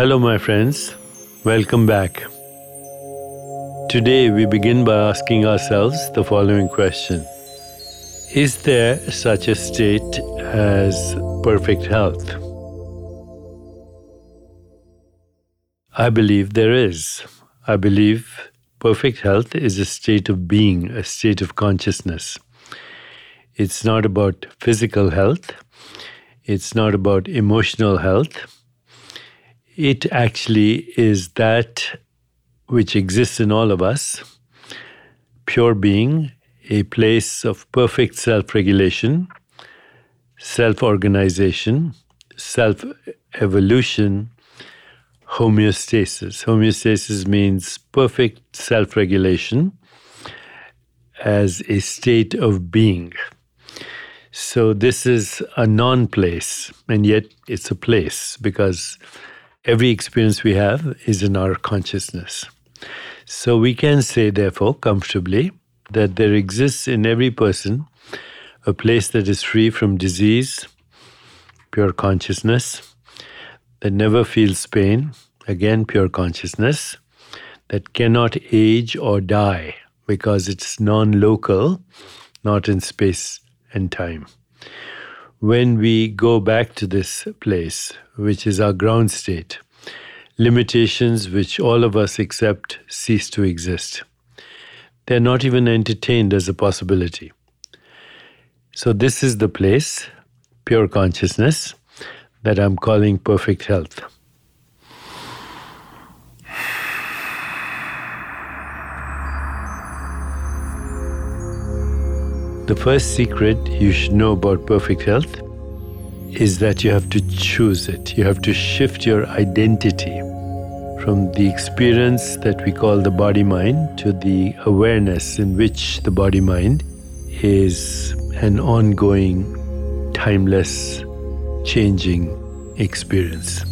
Hello, my friends. Welcome back. Today, we begin by asking ourselves the following question Is there such a state as perfect health? I believe there is. I believe perfect health is a state of being, a state of consciousness. It's not about physical health, it's not about emotional health. It actually is that which exists in all of us pure being, a place of perfect self regulation, self organization, self evolution, homeostasis. Homeostasis means perfect self regulation as a state of being. So, this is a non place, and yet it's a place because every experience we have is in our consciousness. So, we can say, therefore, comfortably, that there exists in every person a place that is free from disease, pure consciousness, that never feels pain, again, pure consciousness, that cannot age or die because it's non local, not in space and time. When we go back to this place, which is our ground state, limitations which all of us accept cease to exist. They're not even entertained as a possibility. So, this is the place, pure consciousness, that I'm calling perfect health. The first secret you should know about perfect health is that you have to choose it. You have to shift your identity from the experience that we call the body mind to the awareness in which the body mind is an ongoing, timeless, changing experience.